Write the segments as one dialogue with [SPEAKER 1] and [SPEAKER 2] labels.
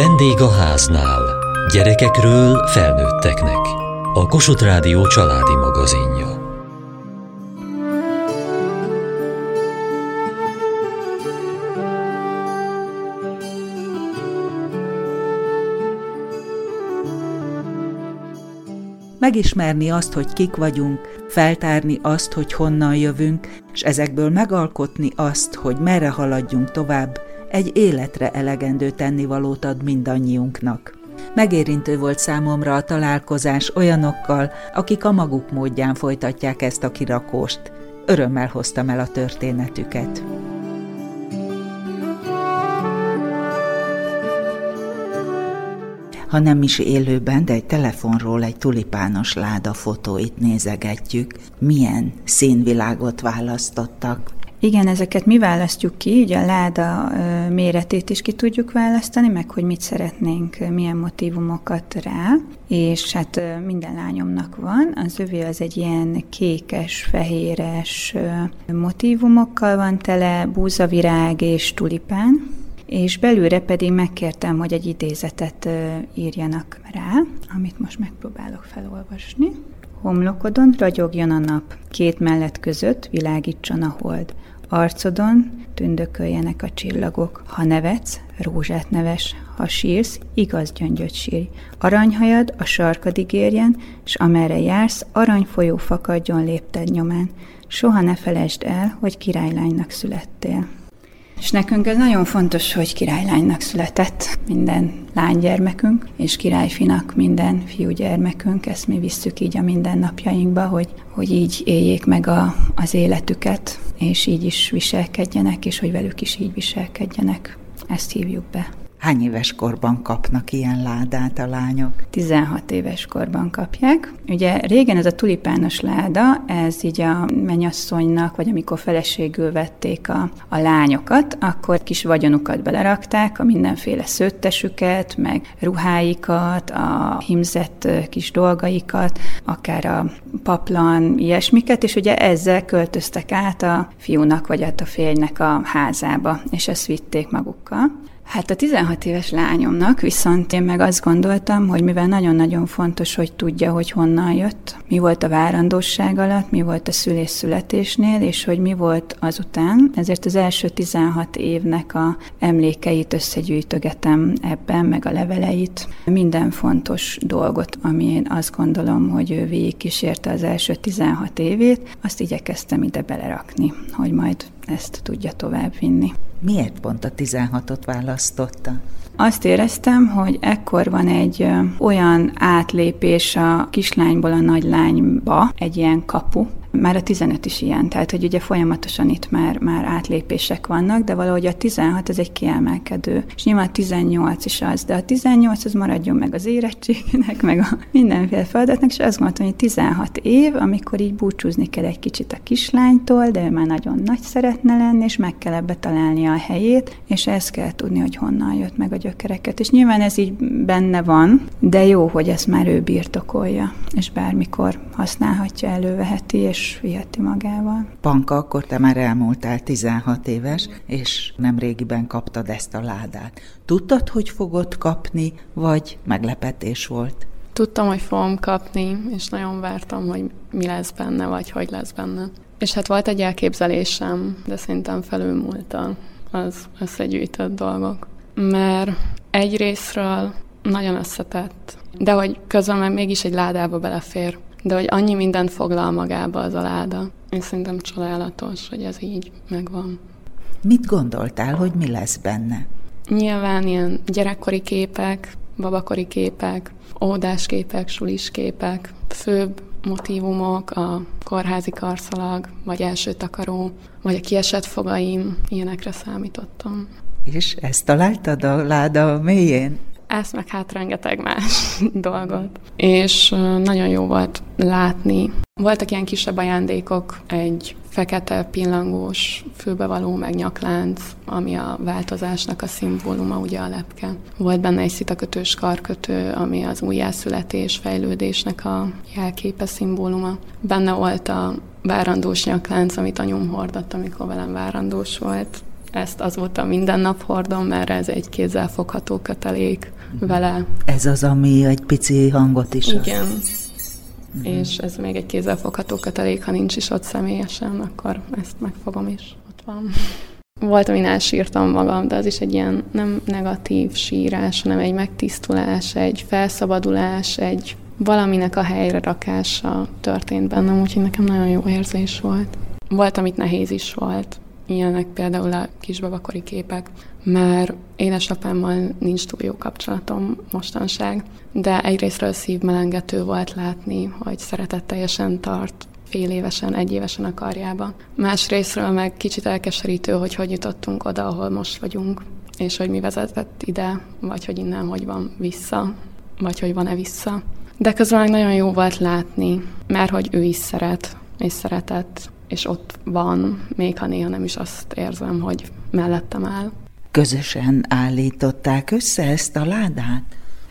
[SPEAKER 1] Vendég a háznál. Gyerekekről felnőtteknek. A Kossuth Rádió családi magazinja.
[SPEAKER 2] megismerni azt, hogy kik vagyunk, feltárni azt, hogy honnan jövünk, és ezekből megalkotni azt, hogy merre haladjunk tovább, egy életre elegendő tennivalót ad mindannyiunknak. Megérintő volt számomra a találkozás olyanokkal, akik a maguk módján folytatják ezt a kirakóst. Örömmel hoztam el a történetüket. ha nem is élőben, de egy telefonról egy tulipános láda fotóit nézegetjük, milyen színvilágot választottak.
[SPEAKER 3] Igen, ezeket mi választjuk ki, ugye a láda méretét is ki tudjuk választani, meg hogy mit szeretnénk, milyen motivumokat rá, és hát minden lányomnak van, az övé az egy ilyen kékes, fehéres motivumokkal van tele, búzavirág és tulipán, és belőle pedig megkértem, hogy egy idézetet írjanak rá, amit most megpróbálok felolvasni. Homlokodon ragyogjon a nap, két mellett között világítson a hold. Arcodon tündököljenek a csillagok. Ha nevetsz, rózsát neves, ha sírsz, igaz gyöngyöt sírj. Aranyhajad a sarkadig érjen, s amerre jársz, aranyfolyó fakadjon lépted nyomán. Soha ne felejtsd el, hogy királylánynak születtél. És nekünk ez nagyon fontos, hogy királylánynak született minden lánygyermekünk, és királyfinak minden fiúgyermekünk. Ezt mi visszük így a mindennapjainkba, hogy, hogy így éljék meg a, az életüket, és így is viselkedjenek, és hogy velük is így viselkedjenek. Ezt hívjuk be.
[SPEAKER 2] Hány éves korban kapnak ilyen ládát a lányok?
[SPEAKER 3] 16 éves korban kapják. Ugye régen ez a tulipános láda, ez így a mennyasszonynak, vagy amikor feleségül vették a, a lányokat, akkor kis vagyonukat belerakták, a mindenféle szőttesüket, meg ruháikat, a himzett kis dolgaikat, akár a paplan, ilyesmiket, és ugye ezzel költöztek át a fiúnak, vagy hát a férjnek a házába, és ezt vitték magukkal. Hát a 16 éves lányomnak viszont én meg azt gondoltam, hogy mivel nagyon-nagyon fontos, hogy tudja, hogy honnan jött, mi volt a várandóság alatt, mi volt a szülés-születésnél, és hogy mi volt azután, ezért az első 16 évnek a emlékeit összegyűjtögetem ebben, meg a leveleit, minden fontos dolgot, ami én azt gondolom, hogy ő végigkísérte az első 16 évét, azt igyekeztem ide belerakni, hogy majd ezt tudja tovább vinni.
[SPEAKER 2] Miért pont a 16-ot választotta?
[SPEAKER 3] Azt éreztem, hogy ekkor van egy olyan átlépés a kislányból a nagylányba, egy ilyen kapu, már a 15 is ilyen, tehát hogy ugye folyamatosan itt már, már átlépések vannak, de valahogy a 16 az egy kiemelkedő, és nyilván a 18 is az, de a 18 az maradjon meg az érettségnek, meg a mindenféle feladatnak, és azt gondoltam, hogy 16 év, amikor így búcsúzni kell egy kicsit a kislánytól, de ő már nagyon nagy szeretne lenni, és meg kell ebbe találni a helyét, és ezt kell tudni, hogy honnan jött meg a gyökereket. És nyilván ez így benne van, de jó, hogy ezt már ő birtokolja, és bármikor használhatja, előveheti, és és viheti magával.
[SPEAKER 2] Panka, akkor te már elmúltál 16 éves, és nem régiben kaptad ezt a ládát. Tudtad, hogy fogod kapni, vagy meglepetés volt?
[SPEAKER 4] Tudtam, hogy fogom kapni, és nagyon vártam, hogy mi lesz benne, vagy hogy lesz benne. És hát volt egy elképzelésem, de szerintem felülmúlta az összegyűjtött dolgok. Mert egy részről nagyon összetett, de hogy közben meg mégis egy ládába belefér de hogy annyi mindent foglal magába az a láda. Én szerintem csodálatos, hogy ez így megvan.
[SPEAKER 2] Mit gondoltál, hogy mi lesz benne?
[SPEAKER 4] Nyilván ilyen gyerekkori képek, babakori képek, ódás képek, sulis képek, főbb motivumok, a kórházi karszalag, vagy első takaró, vagy a kiesett fogaim, ilyenekre számítottam.
[SPEAKER 2] És ezt találtad a láda mélyén?
[SPEAKER 4] Ezt meg hát rengeteg más dolgot. És nagyon jó volt látni. Voltak ilyen kisebb ajándékok, egy fekete pillangós fülbevaló meg nyaklánc, ami a változásnak a szimbóluma, ugye a lepke. Volt benne egy szitakötős karkötő, ami az újjászületés, fejlődésnek a jelképe, szimbóluma. Benne volt a várandós nyaklánc, amit anyum hordott, amikor velem várandós volt ezt azóta minden nap hordom, mert ez egy kézzelfogható kötelék vele.
[SPEAKER 2] Ez az, ami egy pici hangot is
[SPEAKER 4] Igen. Uh-huh. És ez még egy kézzelfogható kötelék, ha nincs is ott személyesen, akkor ezt megfogom is. Ott van. Volt, amin elsírtam magam, de az is egy ilyen nem negatív sírás, hanem egy megtisztulás, egy felszabadulás, egy valaminek a helyre rakása történt bennem, úgyhogy nekem nagyon jó érzés volt. Volt, amit nehéz is volt. Ilyenek például a kisbabakori képek, mert édesapámmal nincs túl jó kapcsolatom mostanság, de egyrésztről szívmelengető volt látni, hogy szeretetteljesen tart fél évesen, egy évesen a karjába. Másrésztről meg kicsit elkeserítő, hogy hogy jutottunk oda, ahol most vagyunk, és hogy mi vezetett ide, vagy hogy innen hogy van vissza, vagy hogy van-e vissza. De közben meg nagyon jó volt látni, mert hogy ő is szeret, és szeretett, és ott van, még ha néha nem is azt érzem, hogy mellettem áll.
[SPEAKER 2] Közösen állították össze ezt a ládát?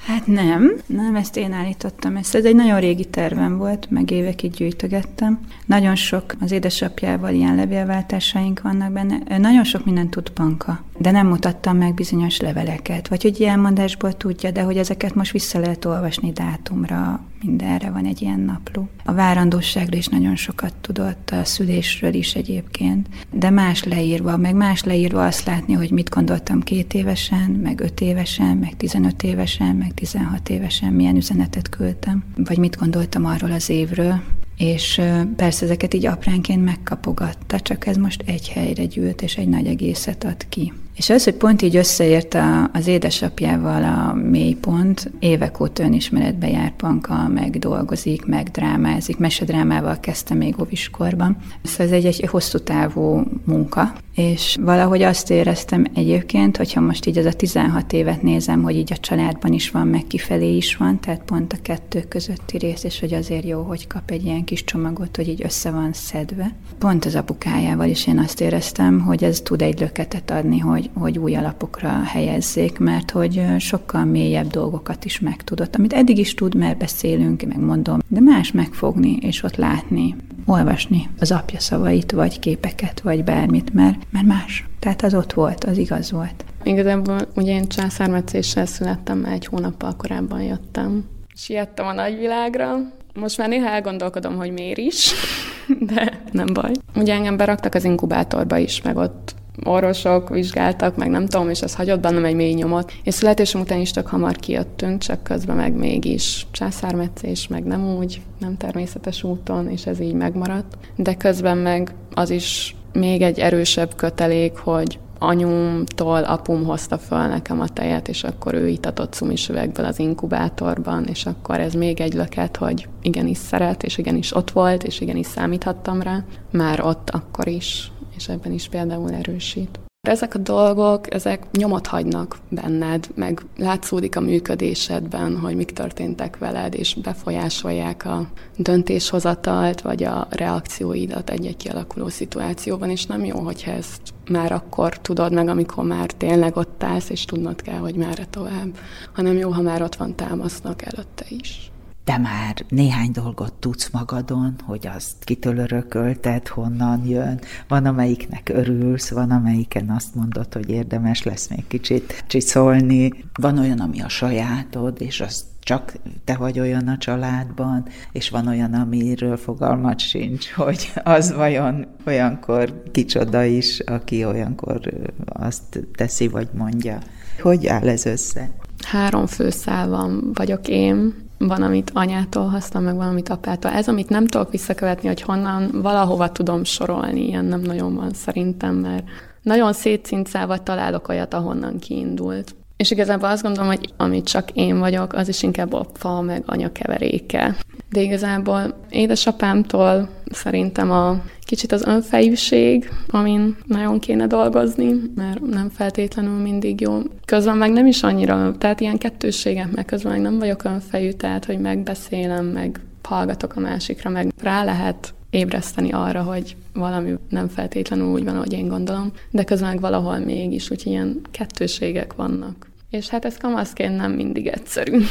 [SPEAKER 3] Hát nem, nem, ezt én állítottam. Ezt, ez egy nagyon régi tervem volt, meg évekig gyűjtögettem. Nagyon sok az édesapjával ilyen levélváltásaink vannak benne. Nagyon sok mindent tud Panka, de nem mutattam meg bizonyos leveleket, vagy hogy ilyen mondásból tudja, de hogy ezeket most vissza lehet olvasni dátumra, mindenre van egy ilyen napló. A várandóságról is nagyon sokat tudott, a szülésről is egyébként, de más leírva, meg más leírva azt látni, hogy mit gondoltam két évesen, meg öt évesen, meg tizenöt évesen, meg tizenhat évesen, milyen üzenetet küldtem, vagy mit gondoltam arról az évről, és persze ezeket így apránként megkapogatta, csak ez most egy helyre gyűlt, és egy nagy egészet ad ki. És az, hogy pont így összeért a, az édesapjával a mélypont, évek óta önismeretbe jár Panka, meg dolgozik, meg drámázik, mesedrámával kezdte még óviskorban. Szóval ez egy, egy hosszú távú munka, és valahogy azt éreztem egyébként, hogyha most így az a 16 évet nézem, hogy így a családban is van, meg kifelé is van, tehát pont a kettő közötti rész, és hogy azért jó, hogy kap egy ilyen kis csomagot, hogy így össze van szedve. Pont az apukájával is én azt éreztem, hogy ez tud egy löketet adni, hogy, hogy új alapokra helyezzék, mert hogy sokkal mélyebb dolgokat is megtudott, amit eddig is tud, mert beszélünk, meg mondom, de más megfogni és ott látni, olvasni az apja szavait, vagy képeket, vagy bármit, mert, mert más. Tehát az ott volt, az igaz volt.
[SPEAKER 4] Igazából ugye én császármetszéssel születtem, mert egy hónappal korábban jöttem. Siettem a nagyvilágra. Most már néha elgondolkodom, hogy miért is, de nem baj. Ugye engem beraktak az inkubátorba is, meg ott orvosok vizsgáltak, meg nem tudom, és ez hagyott bennem egy mély nyomot. És születésem után is tök hamar kijöttünk, csak közben meg mégis császármetszés, meg nem úgy, nem természetes úton, és ez így megmaradt. De közben meg az is még egy erősebb kötelék, hogy anyumtól apum hozta föl nekem a tejet, és akkor ő itatott cumisüvegből az inkubátorban, és akkor ez még egy löket, hogy igenis szeret, és igenis ott volt, és igenis számíthattam rá, már ott akkor is és ebben is például erősít. Ezek a dolgok, ezek nyomot hagynak benned, meg látszódik a működésedben, hogy mik történtek veled, és befolyásolják a döntéshozatalt, vagy a reakcióidat egy-egy kialakuló szituációban, és nem jó, hogyha ezt már akkor tudod meg, amikor már tényleg ott állsz, és tudnod kell, hogy merre tovább, hanem jó, ha már ott van támasznak előtte is
[SPEAKER 2] te már néhány dolgot tudsz magadon, hogy azt kitől örökölted, honnan jön. Van, amelyiknek örülsz, van, amelyiken azt mondod, hogy érdemes lesz még kicsit csiszolni. Van olyan, ami a sajátod, és azt csak te vagy olyan a családban, és van olyan, amiről fogalmat sincs, hogy az vajon olyankor kicsoda is, aki olyankor azt teszi vagy mondja. Hogy áll ez össze?
[SPEAKER 4] Három főszál van, vagyok én, van, amit anyától hoztam, meg van, amit apától. Ez, amit nem tudok visszakövetni, hogy honnan valahova tudom sorolni, ilyen nem nagyon van szerintem, mert nagyon szétszincálva találok olyat, ahonnan kiindult. És igazából azt gondolom, hogy amit csak én vagyok, az is inkább a fa meg anya keveréke. De igazából édesapámtól szerintem a kicsit az önfejűség, amin nagyon kéne dolgozni, mert nem feltétlenül mindig jó. Közben meg nem is annyira, tehát ilyen kettősségek, meg közben meg nem vagyok önfejű, tehát hogy megbeszélem, meg hallgatok a másikra, meg rá lehet ébreszteni arra, hogy valami nem feltétlenül úgy van, ahogy én gondolom, de közben meg valahol mégis, úgyhogy ilyen kettőségek vannak. És hát ez kamaszként nem mindig egyszerű.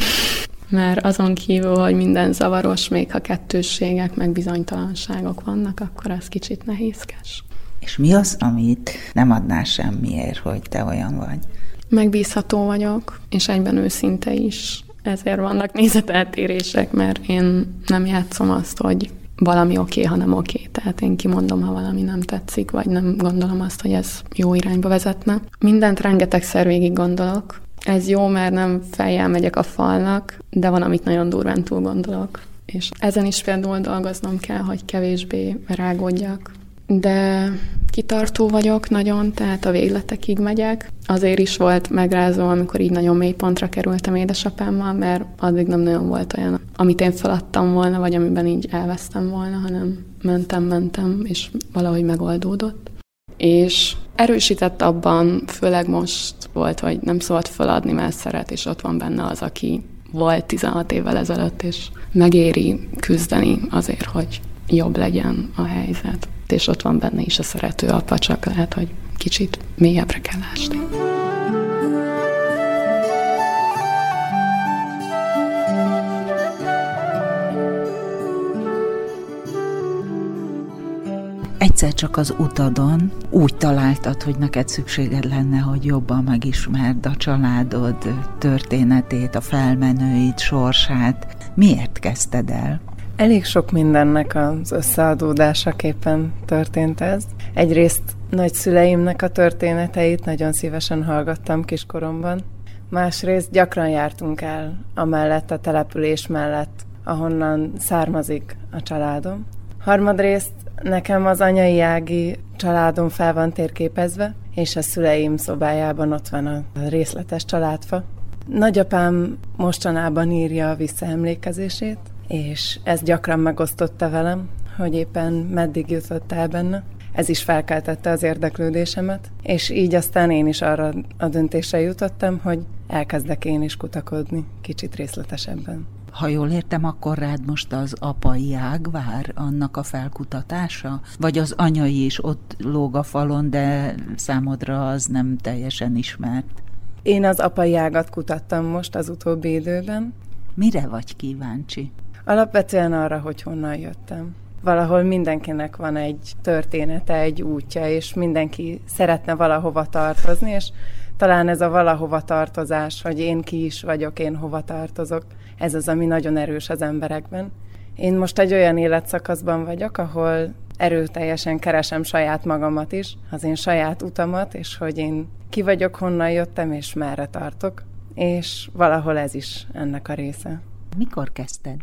[SPEAKER 4] Mert azon kívül, hogy minden zavaros, még ha kettősségek, meg bizonytalanságok vannak, akkor ez kicsit nehézkes.
[SPEAKER 2] És mi az, amit nem adnál semmiért, hogy te olyan vagy?
[SPEAKER 4] Megbízható vagyok, és egyben őszinte is. Ezért vannak nézeteltérések, mert én nem játszom azt, hogy valami oké, okay, ha nem oké. Okay. Tehát én kimondom, ha valami nem tetszik, vagy nem gondolom azt, hogy ez jó irányba vezetne. Mindent rengetegszer végig gondolok. Ez jó, mert nem fejjel megyek a falnak, de van, amit nagyon durván túl gondolok. És ezen is például dolgoznom kell, hogy kevésbé rágódjak. De kitartó vagyok nagyon, tehát a végletekig megyek. Azért is volt megrázó, amikor így nagyon mély pontra kerültem édesapámmal, mert addig nem nagyon volt olyan, amit én feladtam volna, vagy amiben így elvesztem volna, hanem mentem, mentem, és valahogy megoldódott. És erősített abban, főleg most volt, hogy nem szabad feladni, mert szeret, és ott van benne az, aki volt 16 évvel ezelőtt, és megéri küzdeni azért, hogy jobb legyen a helyzet és ott van benne is a szerető apa, csak lehet, hogy kicsit mélyebbre kell ásni.
[SPEAKER 2] Egyszer csak az utadon úgy találtad, hogy neked szükséged lenne, hogy jobban megismerd a családod történetét, a felmenőit, sorsát. Miért kezdted el?
[SPEAKER 5] Elég sok mindennek az összeadódásaképpen történt ez. Egyrészt nagyszüleimnek a történeteit nagyon szívesen hallgattam kiskoromban. Másrészt gyakran jártunk el amellett a település mellett, ahonnan származik a családom. Harmadrészt nekem az anyai ági családom fel van térképezve, és a szüleim szobájában ott van a részletes családfa. Nagyapám mostanában írja a visszaemlékezését, és ez gyakran megosztotta velem, hogy éppen meddig jutott el benne. Ez is felkeltette az érdeklődésemet, és így aztán én is arra a döntésre jutottam, hogy elkezdek én is kutakodni kicsit részletesebben.
[SPEAKER 2] Ha jól értem, akkor rád most az apai ág vár annak a felkutatása? Vagy az anyai is ott lóg a falon, de számodra az nem teljesen ismert?
[SPEAKER 5] Én az apai ágat kutattam most az utóbbi időben.
[SPEAKER 2] Mire vagy kíváncsi?
[SPEAKER 5] Alapvetően arra, hogy honnan jöttem. Valahol mindenkinek van egy története, egy útja, és mindenki szeretne valahova tartozni, és talán ez a valahova tartozás, hogy én ki is vagyok, én hova tartozok, ez az, ami nagyon erős az emberekben. Én most egy olyan életszakaszban vagyok, ahol erőteljesen keresem saját magamat is, az én saját utamat, és hogy én ki vagyok, honnan jöttem, és merre tartok. És valahol ez is ennek a része.
[SPEAKER 2] Mikor kezdted?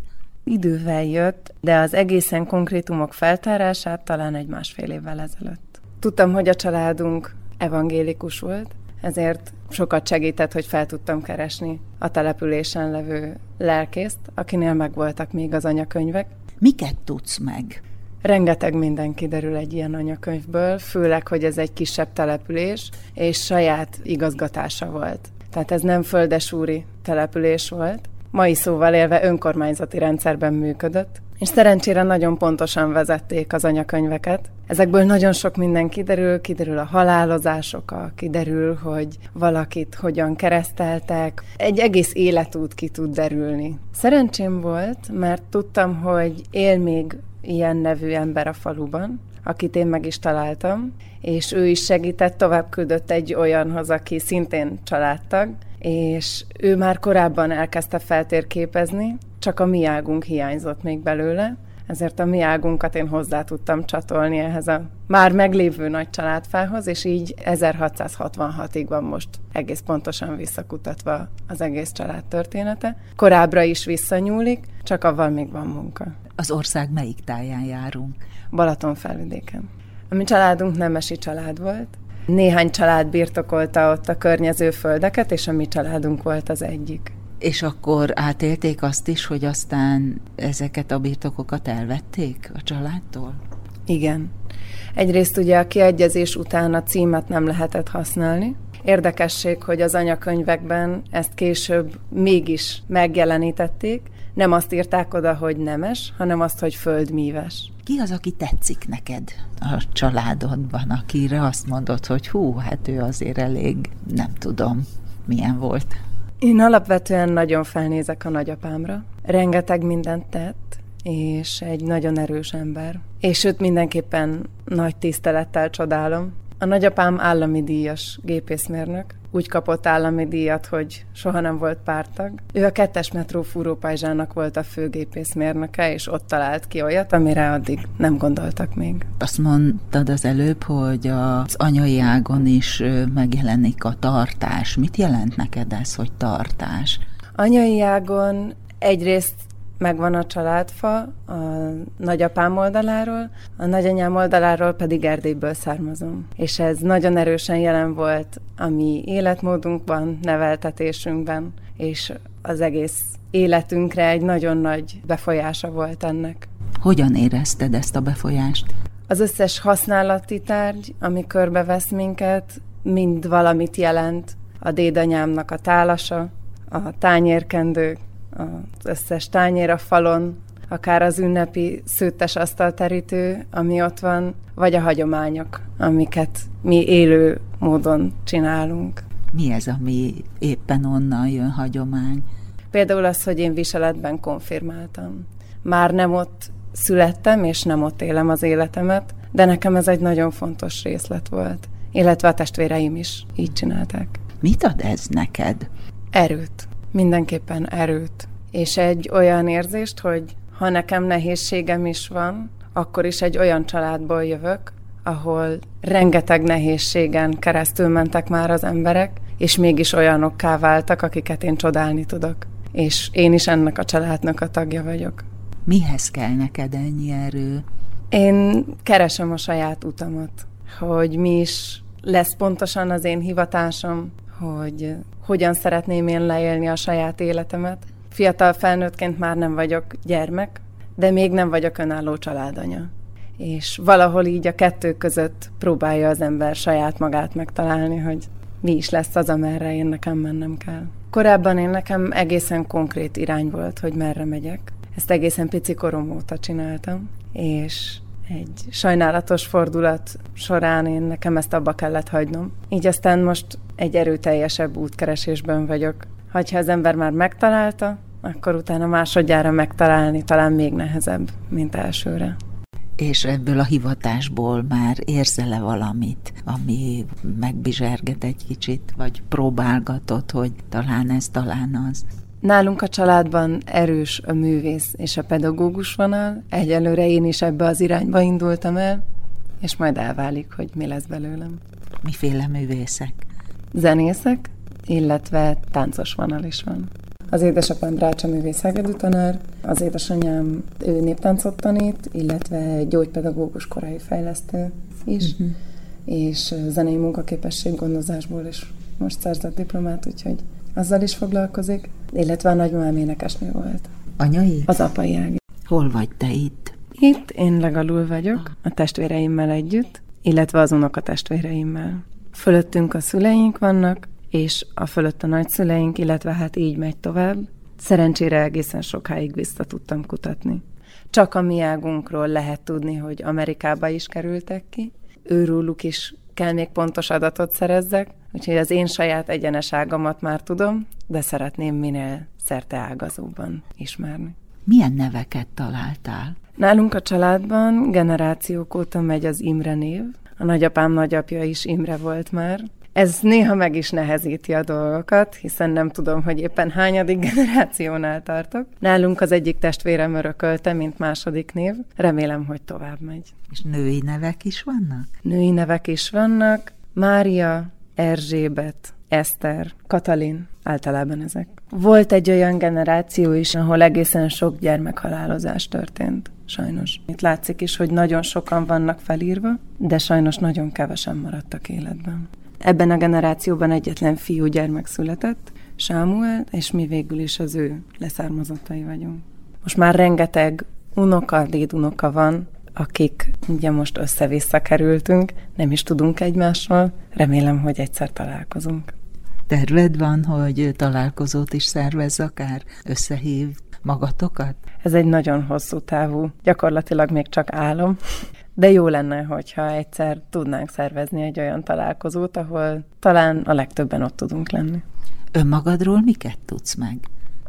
[SPEAKER 5] idővel jött, de az egészen konkrétumok feltárását talán egy másfél évvel ezelőtt. Tudtam, hogy a családunk evangélikus volt, ezért sokat segített, hogy fel tudtam keresni a településen levő lelkészt, akinél megvoltak még az anyakönyvek.
[SPEAKER 2] Miket tudsz meg?
[SPEAKER 5] Rengeteg minden kiderül egy ilyen anyakönyvből, főleg, hogy ez egy kisebb település, és saját igazgatása volt. Tehát ez nem földesúri település volt, mai szóval élve önkormányzati rendszerben működött, és szerencsére nagyon pontosan vezették az anyakönyveket. Ezekből nagyon sok minden kiderül, kiderül a halálozásoka, kiderül, hogy valakit hogyan kereszteltek. Egy egész életút ki tud derülni. Szerencsém volt, mert tudtam, hogy él még ilyen nevű ember a faluban, akit én meg is találtam, és ő is segített, tovább küldött egy olyanhoz, aki szintén családtag, és ő már korábban elkezdte feltérképezni, csak a mi águnk hiányzott még belőle, ezért a mi águnkat én hozzá tudtam csatolni ehhez a már meglévő nagy családfához, és így 1666-ig van most egész pontosan visszakutatva az egész család története. Korábbra is visszanyúlik, csak avval még van munka.
[SPEAKER 2] Az ország melyik táján járunk?
[SPEAKER 5] Balaton felvidéken. A mi családunk nemesi család volt, néhány család birtokolta ott a környező földeket, és a mi családunk volt az egyik.
[SPEAKER 2] És akkor átélték azt is, hogy aztán ezeket a birtokokat elvették a családtól?
[SPEAKER 5] Igen. Egyrészt ugye a kiegyezés után a címet nem lehetett használni. Érdekesség, hogy az anyakönyvekben ezt később mégis megjelenítették. Nem azt írták oda, hogy nemes, hanem azt, hogy földmíves.
[SPEAKER 2] Ki az, aki tetszik neked a családodban, akire azt mondod, hogy hú, hát ő azért elég, nem tudom, milyen volt?
[SPEAKER 5] Én alapvetően nagyon felnézek a nagyapámra. Rengeteg mindent tett, és egy nagyon erős ember. És őt mindenképpen nagy tisztelettel csodálom. A nagyapám állami díjas gépészmérnök, úgy kapott állami díjat, hogy soha nem volt pártag. Ő a kettes metró fúrópajzsának volt a főgépészmérnöke, és ott talált ki olyat, amire addig nem gondoltak még.
[SPEAKER 2] Azt mondtad az előbb, hogy az anyai ágon is megjelenik a tartás. Mit jelent neked ez, hogy tartás?
[SPEAKER 5] Anyai ágon egyrészt megvan a családfa a nagyapám oldaláról, a nagyanyám oldaláról pedig Erdélyből származom. És ez nagyon erősen jelen volt a mi életmódunkban, neveltetésünkben, és az egész életünkre egy nagyon nagy befolyása volt ennek.
[SPEAKER 2] Hogyan érezted ezt a befolyást?
[SPEAKER 5] Az összes használati tárgy, ami körbevesz minket, mind valamit jelent. A dédanyámnak a tálasa, a tányérkendők, az összes tányér a falon, akár az ünnepi szőttes asztalterítő, ami ott van, vagy a hagyományok, amiket mi élő módon csinálunk.
[SPEAKER 2] Mi ez, ami éppen onnan jön hagyomány?
[SPEAKER 5] Például az, hogy én viseletben konfirmáltam. Már nem ott születtem, és nem ott élem az életemet, de nekem ez egy nagyon fontos részlet volt. Illetve a testvéreim is így csinálták.
[SPEAKER 2] Mit ad ez neked?
[SPEAKER 5] Erőt mindenképpen erőt, és egy olyan érzést, hogy ha nekem nehézségem is van, akkor is egy olyan családból jövök, ahol rengeteg nehézségen keresztül mentek már az emberek, és mégis olyanokká váltak, akiket én csodálni tudok. És én is ennek a családnak a tagja vagyok.
[SPEAKER 2] Mihez kell neked ennyi erő?
[SPEAKER 5] Én keresem a saját utamat, hogy mi is lesz pontosan az én hivatásom, hogy hogyan szeretném én leélni a saját életemet. Fiatal felnőttként már nem vagyok gyermek, de még nem vagyok önálló családanya. És valahol így a kettő között próbálja az ember saját magát megtalálni, hogy mi is lesz az, amerre én nekem mennem kell. Korábban én nekem egészen konkrét irány volt, hogy merre megyek. Ezt egészen pici korom óta csináltam, és egy sajnálatos fordulat során én nekem ezt abba kellett hagynom. Így aztán most egy erőteljesebb útkeresésben vagyok. Ha az ember már megtalálta, akkor utána másodjára megtalálni talán még nehezebb, mint elsőre.
[SPEAKER 2] És ebből a hivatásból már érzel-e valamit, ami megbizserget egy kicsit, vagy próbálgatod, hogy talán ez, talán az?
[SPEAKER 5] Nálunk a családban erős a művész és a pedagógus vonal. Egyelőre én is ebbe az irányba indultam el, és majd elválik, hogy mi lesz belőlem.
[SPEAKER 2] Miféle művészek?
[SPEAKER 5] Zenészek, illetve táncos vonal is van. Az édesapám Drácsa művész tanár, az édesanyám ő néptáncot tanít, illetve gyógypedagógus korai fejlesztő is, uh-huh. és zenei munkaképesség gondozásból is most szerzett diplomát, úgyhogy azzal is foglalkozik, illetve a nagymamám énekesnő volt.
[SPEAKER 2] Anyai?
[SPEAKER 5] Az apai ág.
[SPEAKER 2] Hol vagy te itt?
[SPEAKER 5] Itt én legalul vagyok, a testvéreimmel együtt, illetve az testvéreimmel. Fölöttünk a szüleink vannak, és a fölött a nagyszüleink, illetve hát így megy tovább. Szerencsére egészen sokáig vissza tudtam kutatni. Csak a mi águnkról lehet tudni, hogy Amerikába is kerültek ki. Őróluk is kell még pontos adatot szerezzek, úgyhogy az én saját egyenes ágamat már tudom, de szeretném minél szerte ágazóban ismerni.
[SPEAKER 2] Milyen neveket találtál?
[SPEAKER 5] Nálunk a családban generációk óta megy az Imre név. A nagyapám nagyapja is Imre volt már. Ez néha meg is nehezíti a dolgokat, hiszen nem tudom, hogy éppen hányadik generációnál tartok. Nálunk az egyik testvérem örökölte, mint második név. Remélem, hogy tovább megy.
[SPEAKER 2] És női nevek is vannak?
[SPEAKER 5] Női nevek is vannak. Mária, Erzsébet, Eszter, Katalin, általában ezek. Volt egy olyan generáció is, ahol egészen sok gyermekhalálozás történt, sajnos. Itt látszik is, hogy nagyon sokan vannak felírva, de sajnos nagyon kevesen maradtak életben. Ebben a generációban egyetlen fiú gyermek született, Sámuel, és mi végül is az ő leszármazottai vagyunk. Most már rengeteg unoka, dédunoka van, akik ugye most össze-vissza kerültünk, nem is tudunk egymásról, remélem, hogy egyszer találkozunk.
[SPEAKER 2] Terved van, hogy találkozót is szervez akár, összehív magatokat?
[SPEAKER 5] Ez egy nagyon hosszú távú, gyakorlatilag még csak álom, de jó lenne, hogyha egyszer tudnánk szervezni egy olyan találkozót, ahol talán a legtöbben ott tudunk lenni.
[SPEAKER 2] Önmagadról miket tudsz meg?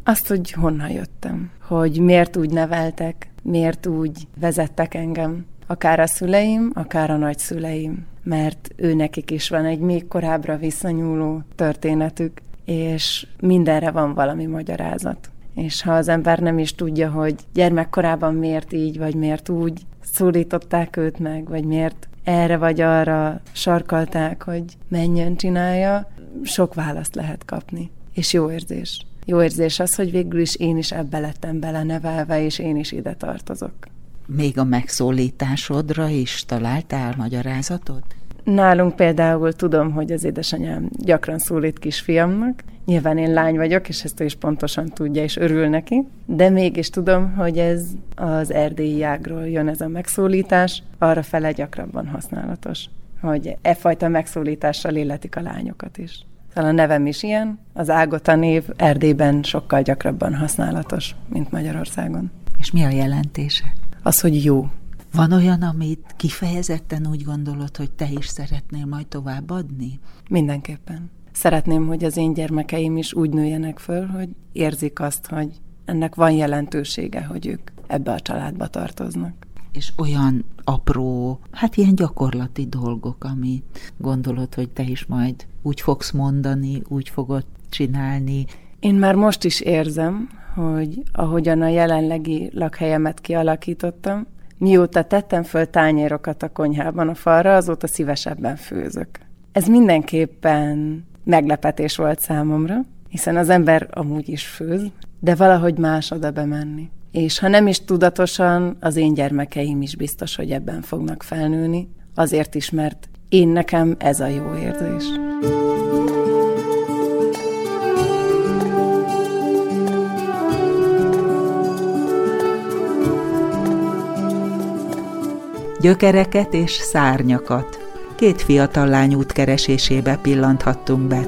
[SPEAKER 5] Azt, hogy honnan jöttem, hogy miért úgy neveltek, miért úgy vezettek engem. Akár a szüleim, akár a nagyszüleim, mert ő nekik is van egy még korábbra visszanyúló történetük, és mindenre van valami magyarázat. És ha az ember nem is tudja, hogy gyermekkorában miért így, vagy miért úgy szólították őt meg, vagy miért erre vagy arra sarkalták, hogy menjen, csinálja, sok választ lehet kapni. És jó érzés. Jó érzés az, hogy végül is én is ebbe lettem belenevelve, és én is ide tartozok.
[SPEAKER 2] Még a megszólításodra is találtál magyarázatot?
[SPEAKER 5] Nálunk például tudom, hogy az édesanyám gyakran szólít kisfiamnak. Nyilván én lány vagyok, és ezt ő is pontosan tudja, és örül neki. De mégis tudom, hogy ez az erdélyi ágról jön ez a megszólítás, arra fele gyakrabban használatos. Hogy e fajta megszólítással illetik a lányokat is. Talán a nevem is ilyen, az Ágota név Erdélyben sokkal gyakrabban használatos, mint Magyarországon.
[SPEAKER 2] És mi a jelentése?
[SPEAKER 5] Az, hogy jó.
[SPEAKER 2] Van olyan, amit kifejezetten úgy gondolod, hogy te is szeretnél majd továbbadni?
[SPEAKER 5] Mindenképpen. Szeretném, hogy az én gyermekeim is úgy nőjenek föl, hogy érzik azt, hogy ennek van jelentősége, hogy ők ebbe a családba tartoznak.
[SPEAKER 2] És olyan apró, hát ilyen gyakorlati dolgok, amit gondolod, hogy te is majd úgy fogsz mondani, úgy fogod csinálni.
[SPEAKER 5] Én már most is érzem, hogy ahogyan a jelenlegi lakhelyemet kialakítottam, mióta tettem föl tányérokat a konyhában a falra, azóta szívesebben főzök. Ez mindenképpen meglepetés volt számomra, hiszen az ember amúgy is főz, de valahogy más oda bemenni. És ha nem is tudatosan, az én gyermekeim is biztos, hogy ebben fognak felnőni, azért is, mert én nekem ez a jó érzés.
[SPEAKER 2] Gyökereket és szárnyakat. Két fiatal lány útkeresésébe pillanthattunk be.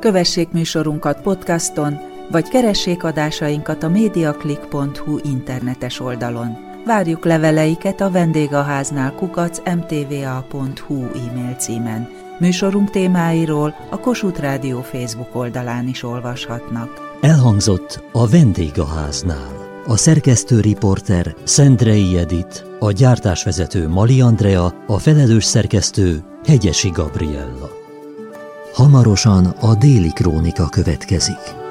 [SPEAKER 2] Kövessék műsorunkat podcaston, vagy keressék adásainkat a mediaclick.hu internetes oldalon. Várjuk leveleiket a vendégháznál kukac mtva.hu e-mail címen. Műsorunk témáiról a Kossuth Rádió Facebook oldalán is olvashatnak.
[SPEAKER 1] Elhangzott a vendégháznál. A szerkesztő riporter Szendrei Edit, a gyártásvezető Mali Andrea, a felelős szerkesztő Hegyesi Gabriella. Hamarosan a déli krónika következik.